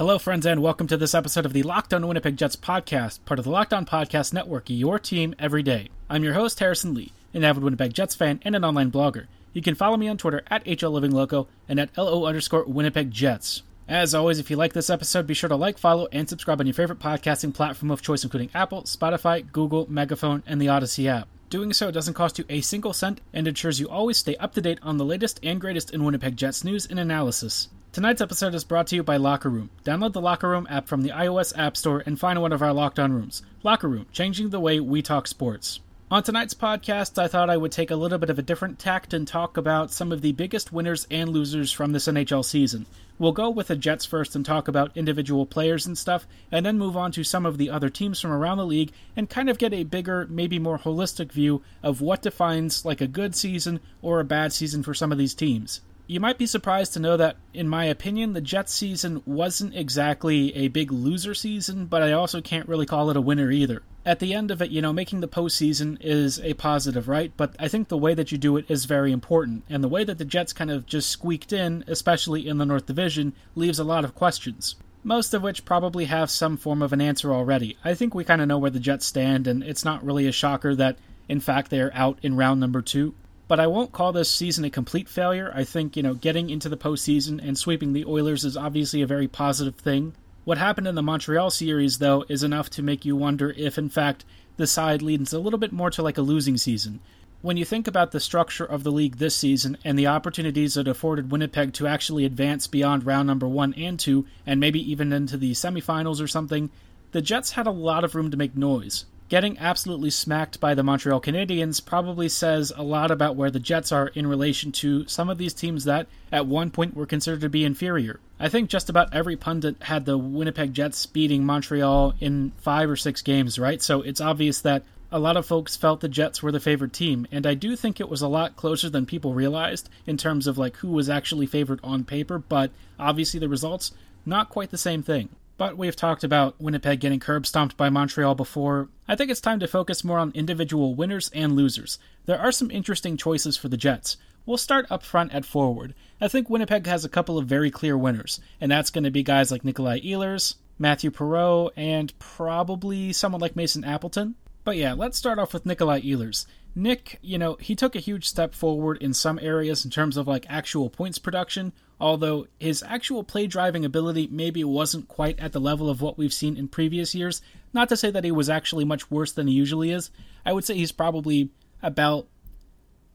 Hello, friends, and welcome to this episode of the Locked On Winnipeg Jets podcast, part of the Locked On Podcast Network, your team every day. I'm your host, Harrison Lee, an avid Winnipeg Jets fan and an online blogger. You can follow me on Twitter at HLLivingLoco and at LO underscore Winnipeg Jets. As always, if you like this episode, be sure to like, follow, and subscribe on your favorite podcasting platform of choice, including Apple, Spotify, Google, Megaphone, and the Odyssey app. Doing so doesn't cost you a single cent and ensures you always stay up to date on the latest and greatest in Winnipeg Jets news and analysis. Tonight's episode is brought to you by Locker Room. Download the Locker Room app from the iOS App Store and find one of our locked on rooms. Locker Room, changing the way we talk sports. On tonight's podcast, I thought I would take a little bit of a different tact and talk about some of the biggest winners and losers from this NHL season. We'll go with the Jets first and talk about individual players and stuff, and then move on to some of the other teams from around the league and kind of get a bigger, maybe more holistic view of what defines like a good season or a bad season for some of these teams you might be surprised to know that, in my opinion, the Jets season wasn't exactly a big loser season, but I also can't really call it a winner either. At the end of it, you know, making the postseason is a positive, right? But I think the way that you do it is very important, and the way that the Jets kind of just squeaked in, especially in the North Division, leaves a lot of questions. Most of which probably have some form of an answer already. I think we kind of know where the Jets stand, and it's not really a shocker that, in fact, they are out in round number two but I won't call this season a complete failure. I think, you know, getting into the postseason and sweeping the Oilers is obviously a very positive thing. What happened in the Montreal series, though, is enough to make you wonder if, in fact, the side leans a little bit more to like a losing season. When you think about the structure of the league this season and the opportunities it afforded Winnipeg to actually advance beyond round number one and two, and maybe even into the semifinals or something, the Jets had a lot of room to make noise. Getting absolutely smacked by the Montreal Canadiens probably says a lot about where the Jets are in relation to some of these teams that at one point were considered to be inferior. I think just about every pundit had the Winnipeg Jets beating Montreal in five or six games, right? So it's obvious that a lot of folks felt the Jets were the favorite team, and I do think it was a lot closer than people realized in terms of like who was actually favored on paper, but obviously the results not quite the same thing. But we've talked about Winnipeg getting curb stomped by Montreal before. I think it's time to focus more on individual winners and losers. There are some interesting choices for the Jets. We'll start up front at forward. I think Winnipeg has a couple of very clear winners, and that's going to be guys like Nikolai Ehlers, Matthew Perreault, and probably someone like Mason Appleton. But yeah, let's start off with Nikolai Ehlers. Nick, you know, he took a huge step forward in some areas in terms of like actual points production, although his actual play driving ability maybe wasn't quite at the level of what we've seen in previous years. Not to say that he was actually much worse than he usually is. I would say he's probably about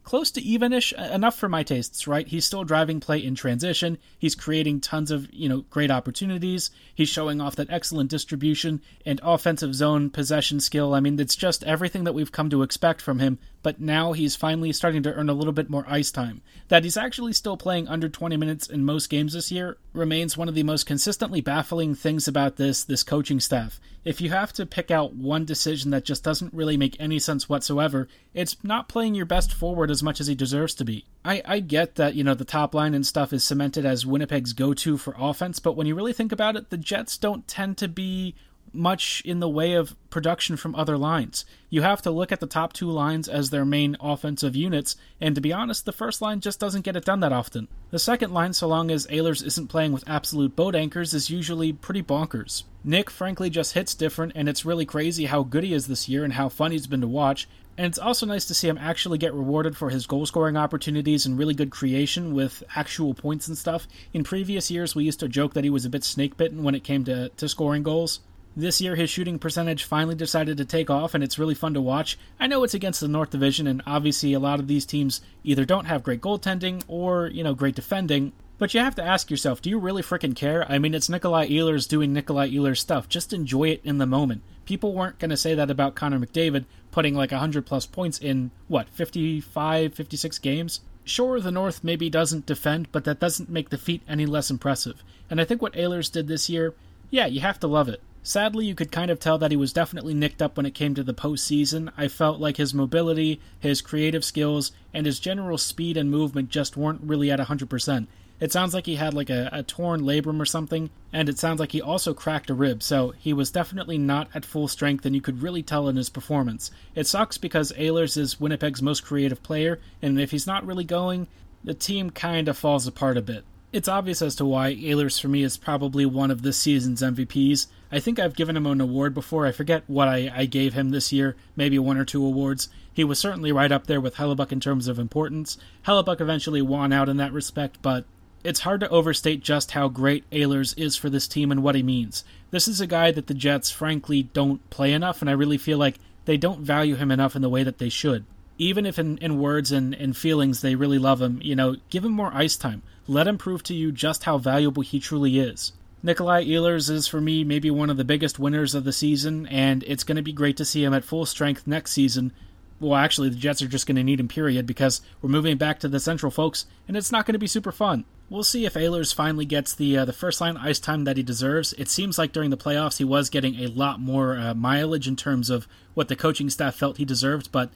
close to evenish enough for my tastes right? He's still driving play in transition. He's creating tons of you know great opportunities. He's showing off that excellent distribution and offensive zone possession skill. I mean it's just everything that we've come to expect from him but now he's finally starting to earn a little bit more ice time that he's actually still playing under 20 minutes in most games this year remains one of the most consistently baffling things about this this coaching staff if you have to pick out one decision that just doesn't really make any sense whatsoever, it's not playing your best forward as much as he deserves to be. I, I get that, you know, the top line and stuff is cemented as Winnipeg's go to for offense, but when you really think about it, the Jets don't tend to be much in the way of production from other lines. You have to look at the top two lines as their main offensive units, and to be honest, the first line just doesn't get it done that often. The second line, so long as Ehlers isn't playing with absolute boat anchors, is usually pretty bonkers. Nick, frankly, just hits different, and it's really crazy how good he is this year and how fun he's been to watch. And it's also nice to see him actually get rewarded for his goal scoring opportunities and really good creation with actual points and stuff. In previous years, we used to joke that he was a bit snake bitten when it came to, to scoring goals. This year, his shooting percentage finally decided to take off, and it's really fun to watch. I know it's against the North Division, and obviously, a lot of these teams either don't have great goaltending or, you know, great defending. But you have to ask yourself, do you really freaking care? I mean, it's Nikolai Ehlers doing Nikolai Ehlers stuff. Just enjoy it in the moment. People weren't going to say that about Connor McDavid putting like 100 plus points in, what, 55, 56 games? Sure, the North maybe doesn't defend, but that doesn't make the feat any less impressive. And I think what Ehlers did this year, yeah, you have to love it. Sadly, you could kind of tell that he was definitely nicked up when it came to the postseason. I felt like his mobility, his creative skills, and his general speed and movement just weren't really at 100%. It sounds like he had like a, a, torn labrum or something, and it sounds like he also cracked a rib, so he was definitely not at full strength, and you could really tell in his performance. It sucks because Ehlers is Winnipeg's most creative player, and if he's not really going, the team kind of falls apart a bit. It's obvious as to why Ehlers for me is probably one of this season's MVPs. I think I've given him an award before. I forget what I, I gave him this year, maybe one or two awards. He was certainly right up there with Hellebuyck in terms of importance. Hellebuyck eventually won out in that respect, but it's hard to overstate just how great Ehlers is for this team and what he means. This is a guy that the Jets, frankly, don't play enough, and I really feel like they don't value him enough in the way that they should. Even if in, in words and, and feelings they really love him, you know, give him more ice time. Let him prove to you just how valuable he truly is. Nikolai Ehlers is for me maybe one of the biggest winners of the season, and it's going to be great to see him at full strength next season. Well, actually, the Jets are just going to need him, period, because we're moving back to the Central, folks, and it's not going to be super fun. We'll see if Ehlers finally gets the uh, the first line ice time that he deserves. It seems like during the playoffs he was getting a lot more uh, mileage in terms of what the coaching staff felt he deserved, but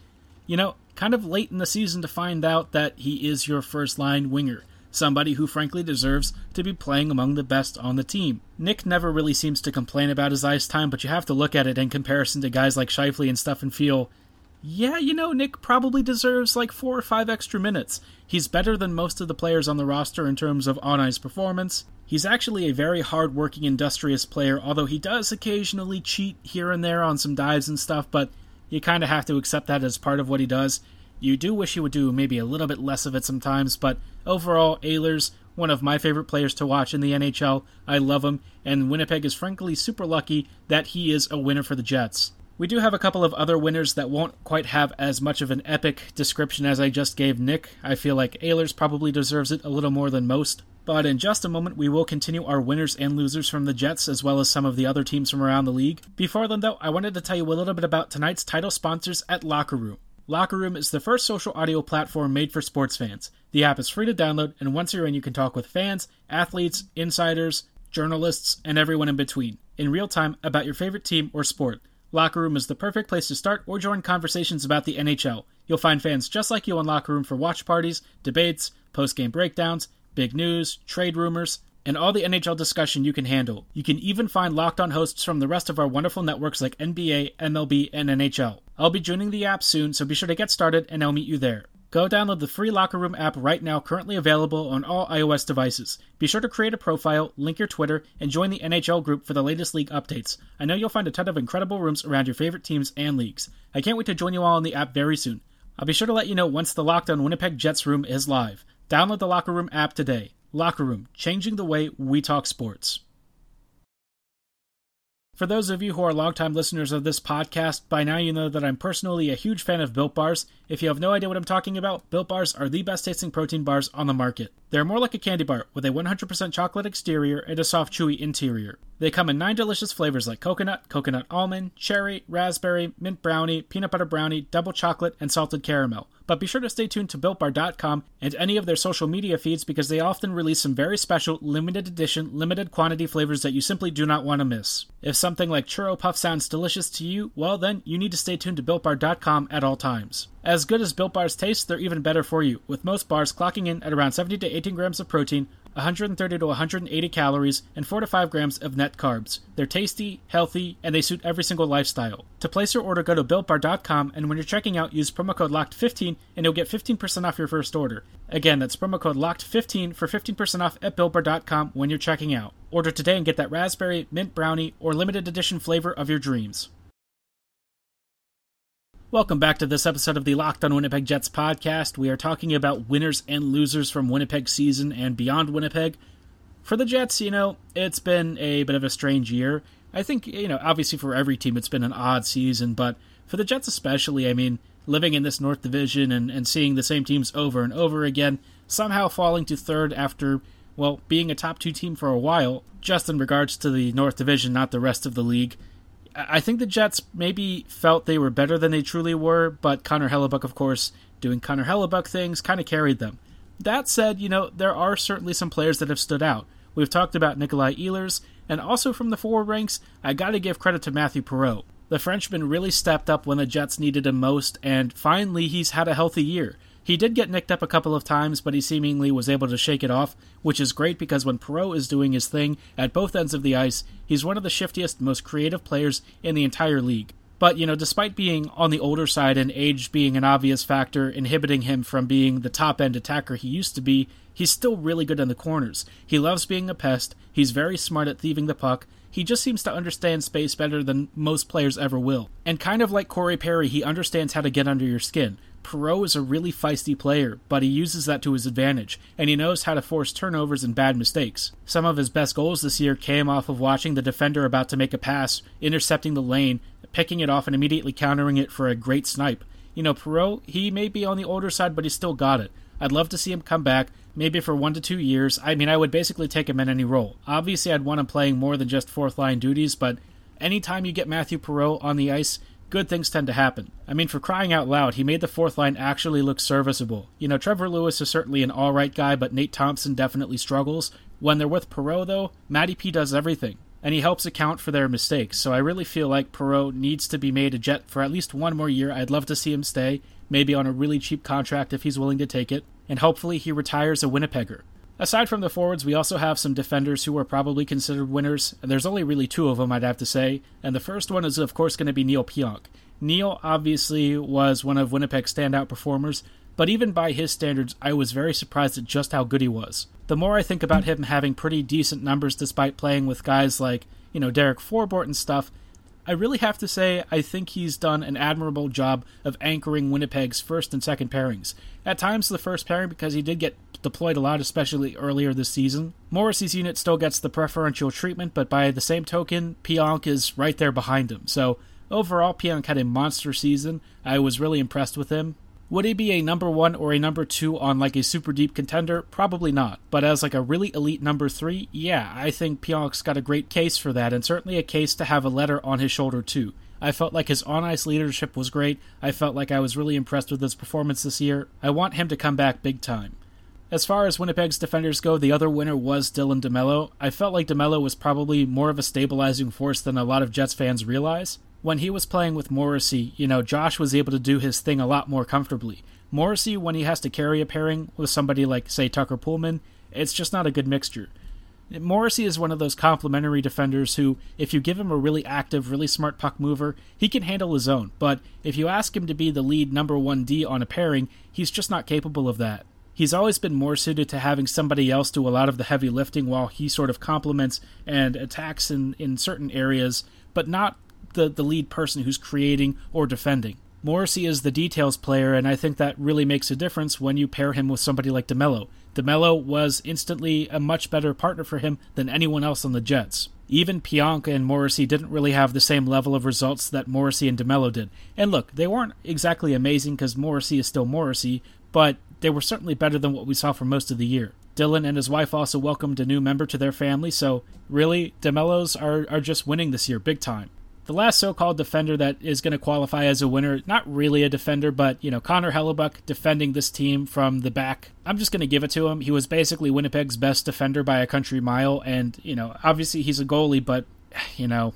you know, kind of late in the season to find out that he is your first line winger somebody who frankly deserves to be playing among the best on the team. Nick never really seems to complain about his ice time, but you have to look at it in comparison to guys like Scheifele and stuff and feel, yeah, you know, Nick probably deserves like four or five extra minutes. He's better than most of the players on the roster in terms of on ice performance. He's actually a very hard working, industrious player, although he does occasionally cheat here and there on some dives and stuff, but you kind of have to accept that as part of what he does. You do wish he would do maybe a little bit less of it sometimes, but overall, Ehlers, one of my favorite players to watch in the NHL. I love him, and Winnipeg is frankly super lucky that he is a winner for the Jets. We do have a couple of other winners that won't quite have as much of an epic description as I just gave Nick. I feel like Ehlers probably deserves it a little more than most. But in just a moment, we will continue our winners and losers from the Jets, as well as some of the other teams from around the league. Before then, though, I wanted to tell you a little bit about tonight's title sponsors at Locker Room. Locker Room is the first social audio platform made for sports fans. The app is free to download, and once you're in, you can talk with fans, athletes, insiders, journalists, and everyone in between, in real time about your favorite team or sport. Locker Room is the perfect place to start or join conversations about the NHL. You'll find fans just like you on Locker Room for watch parties, debates, post game breakdowns, big news, trade rumors, and all the NHL discussion you can handle. You can even find locked on hosts from the rest of our wonderful networks like NBA, MLB, and NHL. I'll be joining the app soon, so be sure to get started and I'll meet you there. Go download the free Locker Room app right now, currently available on all iOS devices. Be sure to create a profile, link your Twitter, and join the NHL group for the latest league updates. I know you'll find a ton of incredible rooms around your favorite teams and leagues. I can't wait to join you all in the app very soon. I'll be sure to let you know once the Locked On Winnipeg Jets room is live. Download the Locker Room app today. Locker Room, changing the way we talk sports. For those of you who are longtime listeners of this podcast, by now you know that I'm personally a huge fan of Built Bars. If you have no idea what I'm talking about, Built Bars are the best tasting protein bars on the market. They're more like a candy bar with a 100% chocolate exterior and a soft, chewy interior. They come in nine delicious flavors like coconut, coconut almond, cherry, raspberry, mint brownie, peanut butter brownie, double chocolate, and salted caramel. But be sure to stay tuned to BuiltBar.com and any of their social media feeds because they often release some very special, limited edition, limited quantity flavors that you simply do not want to miss. If something like Churro Puff sounds delicious to you, well then, you need to stay tuned to BuiltBar.com at all times. As good as Built Bars taste, they're even better for you, with most bars clocking in at around 70 to 18 grams of protein, 130 to 180 calories, and 4 to 5 grams of net carbs. They're tasty, healthy, and they suit every single lifestyle. To place your order, go to BuiltBar.com, and when you're checking out, use promo code LOCKED15, and you'll get 15% off your first order. Again, that's promo code LOCKED15 for 15% off at BuiltBar.com when you're checking out. Order today and get that raspberry, mint brownie, or limited edition flavor of your dreams. Welcome back to this episode of the Locked on Winnipeg Jets podcast. We are talking about winners and losers from Winnipeg season and beyond Winnipeg. For the Jets, you know, it's been a bit of a strange year. I think, you know, obviously for every team it's been an odd season, but for the Jets especially, I mean, living in this North Division and, and seeing the same teams over and over again, somehow falling to third after, well, being a top two team for a while, just in regards to the North Division, not the rest of the league. I think the Jets maybe felt they were better than they truly were, but Connor Hellebuyck, of course, doing Connor Hellebuyck things, kind of carried them. That said, you know, there are certainly some players that have stood out. We've talked about Nikolai Ehlers, And also from the forward ranks, I gotta give credit to Matthew Perreault. The Frenchman really stepped up when the Jets needed him most, and finally he's had a healthy year. He did get nicked up a couple of times, but he seemingly was able to shake it off, which is great because when Perreault is doing his thing at both ends of the ice, he's one of the shiftiest, most creative players in the entire league. But, you know, despite being on the older side and age being an obvious factor inhibiting him from being the top end attacker he used to be, he's still really good in the corners. He loves being a pest, he's very smart at thieving the puck, he just seems to understand space better than most players ever will. And kind of like Corey Perry, he understands how to get under your skin. Perreault is a really feisty player, but he uses that to his advantage, and he knows how to force turnovers and bad mistakes. Some of his best goals this year came off of watching the defender about to make a pass, intercepting the lane, picking it off and immediately countering it for a great snipe. You know, Perreault, he may be on the older side, but he's still got it. I'd love to see him come back, maybe for one to two years. I mean, I would basically take him in any role. Obviously, I'd want him playing more than just fourth line duties, but anytime you get Matthew Perreault on the ice, good things tend to happen. I mean, for crying out loud, he made the fourth line actually look serviceable. You know, Trevor Lewis is certainly an alright guy, but Nate Thompson definitely struggles. When they're with Perreault, though, Matty P does everything and he helps account for their mistakes. So I really feel like Perreault needs to be made a Jet for at least one more year. I'd love to see him stay, maybe on a really cheap contract if he's willing to take it, and hopefully he retires a Winnipegger. Aside from the forwards, we also have some defenders who are probably considered winners. And there's only really two of them, I'd have to say, and the first one is, of course, going to be Neil Pionk. Neil obviously was one of Winnipeg's standout performers, but even by his standards, I was very surprised at just how good he was. The more I think about him having pretty decent numbers despite playing with guys like, you know, Derek Forbort and stuff, I really have to say I think he's done an admirable job of anchoring Winnipeg's first and second pairings. At times the first pairing because he did get deployed a lot, especially earlier this season. Morrissey's unit still gets the preferential treatment, but by the same token, Pionk is right there behind him. So overall, Pionk had a monster season. I was really impressed with him. Would he be a number one or a number two on like a super deep contender? Probably not. But as like a really elite number three, yeah, I think Pionk's got a great case for that, and certainly a case to have a letter on his shoulder too. I felt like his on ice leadership was great. I felt like I was really impressed with his performance this year. I want him to come back big time. As far as Winnipeg's defenders go, the other winner was Dylan DeMello. I felt like DeMello was probably more of a stabilizing force than a lot of Jets fans realize when he was playing with Morrissey, you know, Josh was able to do his thing a lot more comfortably. Morrissey, when he has to carry a pairing with somebody like, say, Tucker Poolman, it's just not a good mixture. Morrissey is one of those complementary defenders who, if you give him a really active, really smart puck mover, he can handle his own. But if you ask him to be the lead number one D on a pairing, he's just not capable of that. He's always been more suited to having somebody else do a lot of the heavy lifting while he sort of complements and attacks in, in certain areas, but not the, the lead person who's creating or defending. Morrissey is the details player, and I think that really makes a difference when you pair him with somebody like DeMello. DeMello was instantly a much better partner for him than anyone else on the Jets. Even Pionk and Morrissey didn't really have the same level of results that Morrissey and DeMello did. And look, they weren't exactly amazing because Morrissey is still Morrissey, but they were certainly better than what we saw for most of the year. Dylan and his wife also welcomed a new member to their family, so really, DeMellos are, are just winning this year big time. The last so-called defender that is going to qualify as a winner, not really a defender, but you know Connor Hellebuyck defending this team from the back. I'm just going to give it to him. He was basically Winnipeg's best defender by a country mile, and you know obviously he's a goalie, but you know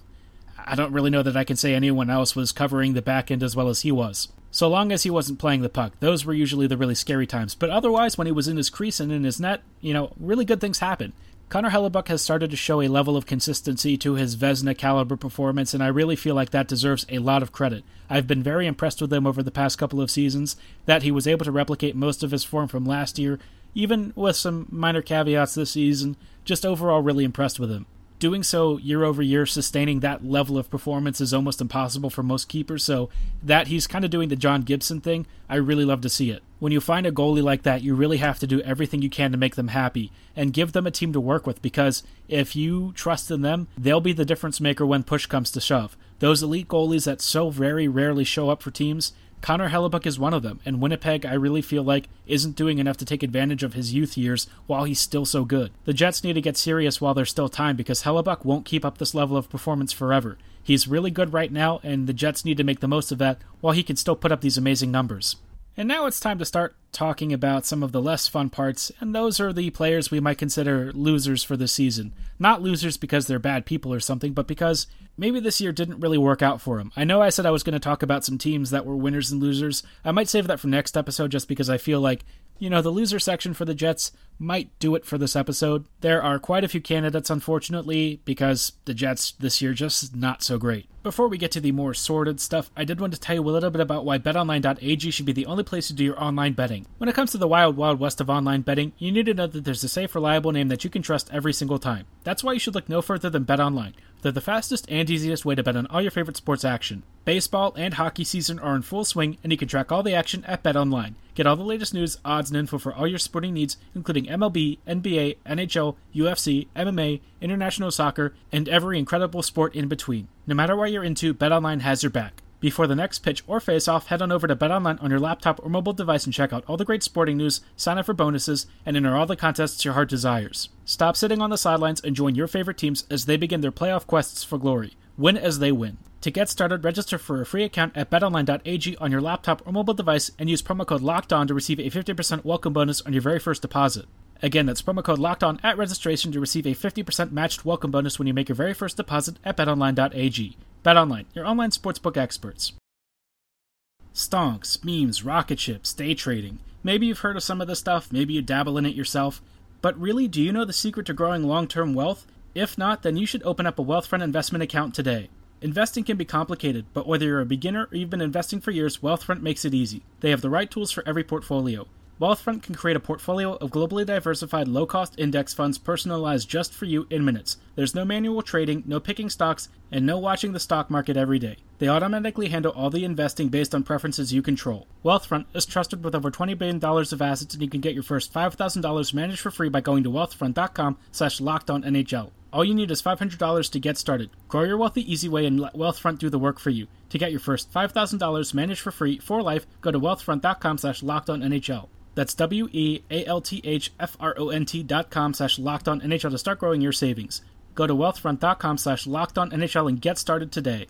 I don't really know that I can say anyone else was covering the back end as well as he was. So long as he wasn't playing the puck, those were usually the really scary times. But otherwise, when he was in his crease and in his net, you know, really good things happen. Connor Hellebuyck has started to show a level of consistency to his Vezina caliber performance, and I really feel like that deserves a lot of credit. I've been very impressed with him over the past couple of seasons, that he was able to replicate most of his form from last year, even with some minor caveats this season, just overall really impressed with him doing so year over year, sustaining that level of performance is almost impossible for most keepers. So that he's kind of doing the John Gibson thing, I really love to see it. When you find a goalie like that, you really have to do everything you can to make them happy and give them a team to work with because if you trust in them, they'll be the difference maker when push comes to shove. Those elite goalies that so very rarely show up for teams, Connor Hellebuyck is one of them, and Winnipeg, I really feel like, isn't doing enough to take advantage of his youth years while he's still so good. The Jets need to get serious while there's still time because Hellebuyck won't keep up this level of performance forever. He's really good right now, and the Jets need to make the most of that while he can still put up these amazing numbers. And now it's time to start talking about some of the less fun parts, and those are the players we might consider losers for the season. Not losers because they're bad people or something, but because maybe this year didn't really work out for them. I know I said I was going to talk about some teams that were winners and losers. I might save that for next episode just because I feel like you know, the loser section for the Jets might do it for this episode. There are quite a few candidates, unfortunately, because the Jets this year just not so great. Before we get to the more sordid stuff, I did want to tell you a little bit about why betonline.ag should be the only place to do your online betting. When it comes to the wild, wild west of online betting, you need to know that there's a safe, reliable name that you can trust every single time. That's why you should look no further than BetOnline. They're the fastest and easiest way to bet on all your favorite sports action. Baseball and hockey season are in full swing, and you can track all the action at BetOnline. Get all the latest news, odds, and info for all your sporting needs, including MLB, NBA, NHL, UFC, MMA, international soccer, and every incredible sport in between. No matter what you're into, BetOnline has your back. Before the next pitch or face-off, head on over to BetOnline on your laptop or mobile device and check out all the great sporting news, sign up for bonuses, and enter all the contests your heart desires. Stop sitting on the sidelines and join your favorite teams as they begin their playoff quests for glory. Win as they win. To get started, register for a free account at betonline.ag on your laptop or mobile device and use promo code LOCKEDON to receive a 50% welcome bonus on your very first deposit. Again, that's promo code LOCKEDON at registration to receive a 50% matched welcome bonus when you make your very first deposit at betonline.ag. BetOnline, your online sportsbook experts. Stonks, memes, rocket ships, day trading. Maybe you've heard of some of this stuff, maybe you dabble in it yourself. But really, do you know the secret to growing long term wealth? If not, then you should open up a Wealthfront investment account today. Investing can be complicated, but whether you're a beginner or you've been investing for years, Wealthfront makes it easy. They have the right tools for every portfolio. Wealthfront can create a portfolio of globally diversified low cost index funds personalized just for you in minutes. There's no manual trading, no picking stocks, and no watching the stock market every day. They automatically handle all the investing based on preferences you control. Wealthfront is trusted with over $20 billion of assets, and you can get your first $5,000 managed for free by going to wealthfront.com slash lockedonnhl. All you need is $500 to get started. Grow your wealth the easy way and let Wealthfront do the work for you. To get your first $5,000 managed for free for life, go to wealthfront.com slash lockedonnhl. That's W E A L T H F R O N T dot com slash NHL to start growing your savings. Go to wealthfront.com slash NHL and get started today.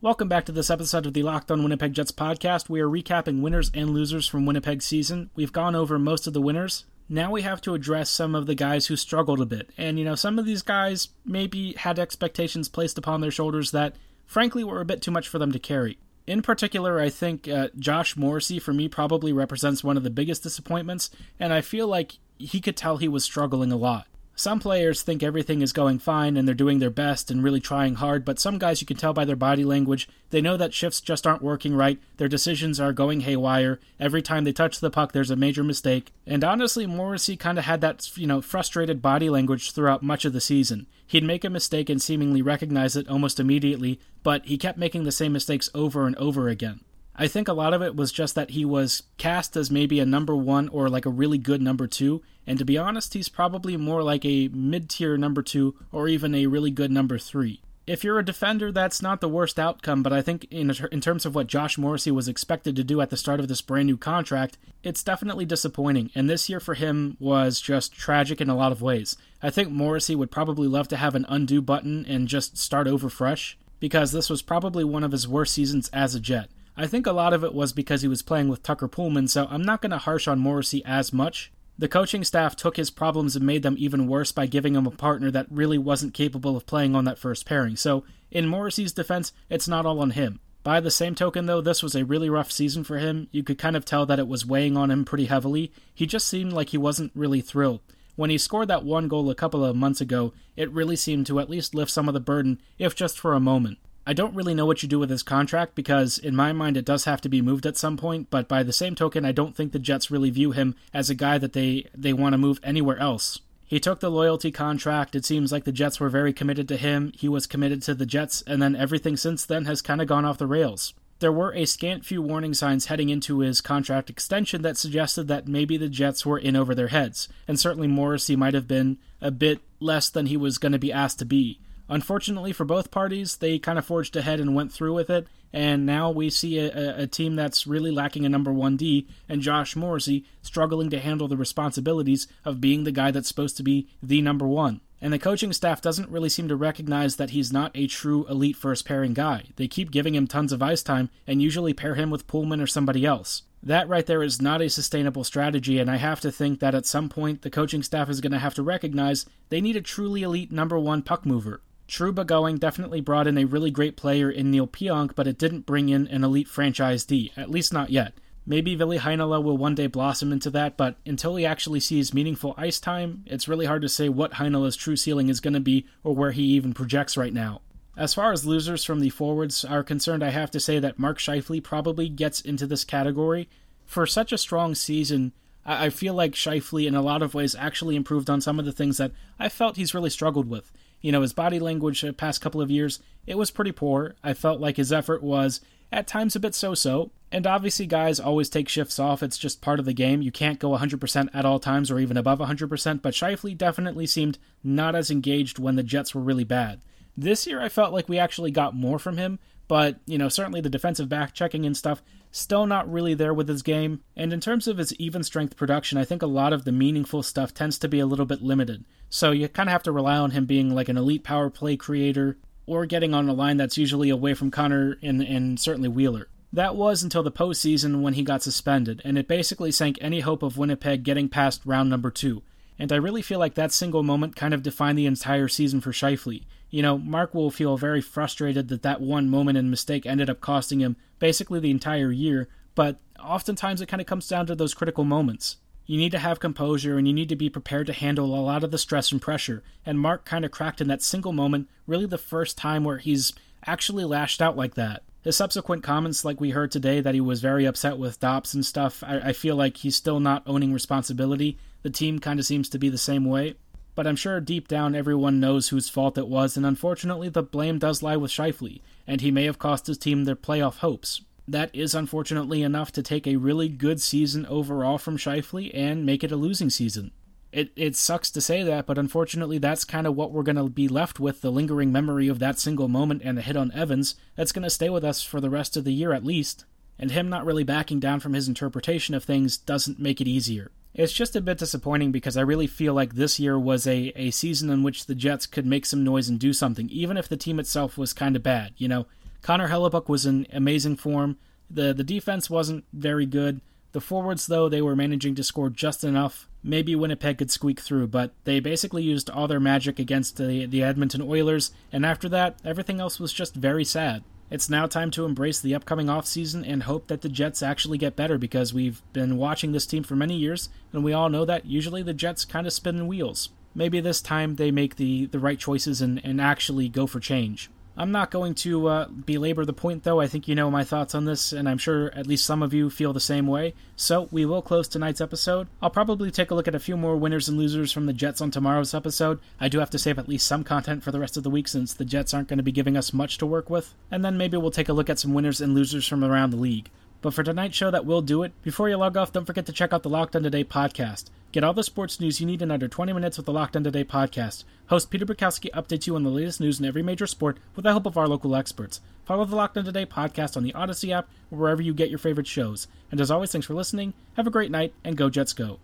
Welcome back to this episode of the Locked On Winnipeg Jets podcast. We are recapping winners and losers from Winnipeg's season. We've gone over most of the winners. Now we have to address some of the guys who struggled a bit. And, you know, some of these guys maybe had expectations placed upon their shoulders that, frankly, were a bit too much for them to carry. In particular, I think uh, Josh Morrissey, for me, probably represents one of the biggest disappointments, and I feel like he could tell he was struggling a lot. Some players think everything is going fine and they're doing their best and really trying hard, but some guys you can tell by their body language, they know that shifts just aren't working right, their decisions are going haywire, every time they touch the puck there's a major mistake. And honestly, Morrissey kind of had that, you know, frustrated body language throughout much of the season. He'd make a mistake and seemingly recognize it almost immediately, but he kept making the same mistakes over and over again. I think a lot of it was just that he was cast as maybe a number one or like a really good number two. And to be honest, he's probably more like a mid tier number two or even a really good number three. If you're a defender, that's not the worst outcome, but I think in, in terms of what Josh Morrissey was expected to do at the start of this brand new contract, it's definitely disappointing. And this year for him was just tragic in a lot of ways. I think Morrissey would probably love to have an undo button and just start over fresh, because this was probably one of his worst seasons as a Jet. I think a lot of it was because he was playing with Tucker Poolman, so I'm not going to harsh on Morrissey as much. The coaching staff took his problems and made them even worse by giving him a partner that really wasn't capable of playing on that first pairing. So, in Morrissey's defense, it's not all on him. By the same token, though, this was a really rough season for him. You could kind of tell that it was weighing on him pretty heavily. He just seemed like he wasn't really thrilled. When he scored that one goal a couple of months ago, it really seemed to at least lift some of the burden, if just for a moment. I don't really know what you do with his contract because, in my mind, it does have to be moved at some point. But by the same token, I don't think the Jets really view him as a guy that they, they want to move anywhere else. He took the loyalty contract. It seems like the Jets were very committed to him. He was committed to the Jets, and then everything since then has kind of gone off the rails. There were a scant few warning signs heading into his contract extension that suggested that maybe the Jets were in over their heads, and certainly Morrissey might have been a bit less than he was going to be asked to be. Unfortunately for both parties, they kind of forged ahead and went through with it, and now we see a, a, team that's really lacking a number one D, and Josh Morrissey struggling to handle the responsibilities of being the guy that's supposed to be the number one. And the coaching staff doesn't really seem to recognize that he's not a true elite first pairing guy. They keep giving him tons of ice time and usually pair him with Poolman or somebody else. That right there is not a sustainable strategy, and I have to think that at some point the coaching staff is going to have to recognize they need a truly elite number one puck mover. Trouba going definitely brought in a really great player in Neil Pionk, but it didn't bring in an elite franchise D, at least not yet. Maybe Ville Heinola will one day blossom into that, but until he actually sees meaningful ice time, it's really hard to say what Heinola's true ceiling is going to be or where he even projects right now. As far as losers from the forwards are concerned, I have to say that Mark Scheifele probably gets into this category. For such a strong season, I feel like Scheifele, in a lot of ways, actually improved on some of the things that I felt he's really struggled with. You know, his body language the past couple of years, it was pretty poor. I felt like his effort was at times a bit so so. And obviously, guys always take shifts off. It's just part of the game. You can't go 100% at all times or even above 100%, but Scheifele definitely seemed not as engaged when the Jets were really bad. This year, I felt like we actually got more from him, but, you know, certainly the defensive back checking and stuff, still not really there with his game. And in terms of his even strength production, I think a lot of the meaningful stuff tends to be a little bit limited. So you kind of have to rely on him being like an elite power play creator or getting on a line that's usually away from Connor and, and certainly Wheeler. That was until the postseason when he got suspended, and it basically sank any hope of Winnipeg getting past round number two. And I really feel like that single moment kind of defined the entire season for Scheifele. You know, Mark will feel very frustrated that that one moment and mistake ended up costing him basically the entire year, but oftentimes it kind of comes down to those critical moments. You need to have composure and you need to be prepared to handle a lot of the stress and pressure. And Mark kind of cracked in that single moment, really the first time where he's actually lashed out like that. His subsequent comments, like we heard today, that he was very upset with Dops and stuff, I, I feel like he's still not owning responsibility. The team kind of seems to be the same way. But I'm sure deep down everyone knows whose fault it was, and unfortunately the blame does lie with Scheifele, and he may have cost his team their playoff hopes that is unfortunately enough to take a really good season overall from Scheifele and make it a losing season. It, it sucks to say that, but unfortunately, that's kind of what we're going to be left with the lingering memory of that single moment and the hit on Evans. That's going to stay with us for the rest of the year at least. And him not really backing down from his interpretation of things doesn't make it easier. It's just a bit disappointing because I really feel like this year was a, a season in which the Jets could make some noise and do something, even if the team itself was kind of bad. You know, Connor Hellebuyck was in amazing form. The the defense wasn't very good. The forwards, though, they were managing to score just enough. Maybe Winnipeg could squeak through, but they basically used all their magic against the, the Edmonton Oilers, and after that, everything else was just very sad. It's now time to embrace the upcoming offseason and hope that the Jets actually get better because we've been watching this team for many years, and we all know that usually the Jets kind of spin in wheels. Maybe this time they make the, the right choices and, and actually go for change. I'm not going to uh, belabor the point, though. I think you know my thoughts on this, and I'm sure at least some of you feel the same way. So we will close tonight's episode. I'll probably take a look at a few more winners and losers from the Jets on tomorrow's episode. I do have to save at least some content for the rest of the week since the Jets aren't going to be giving us much to work with. And then maybe we'll take a look at some winners and losers from around the league. But for tonight's show, that will do it. Before you log off, don't forget to check out the Locked On Today podcast. Get all the sports news you need in under 20 minutes with the Locked On Today podcast. Host Peter Bukowski updates you on the latest news in every major sport with the help of our local experts. Follow the Locked On Today podcast on the Odyssey app or wherever you get your favorite shows. And as always, thanks for listening. Have a great night, and go Jets go.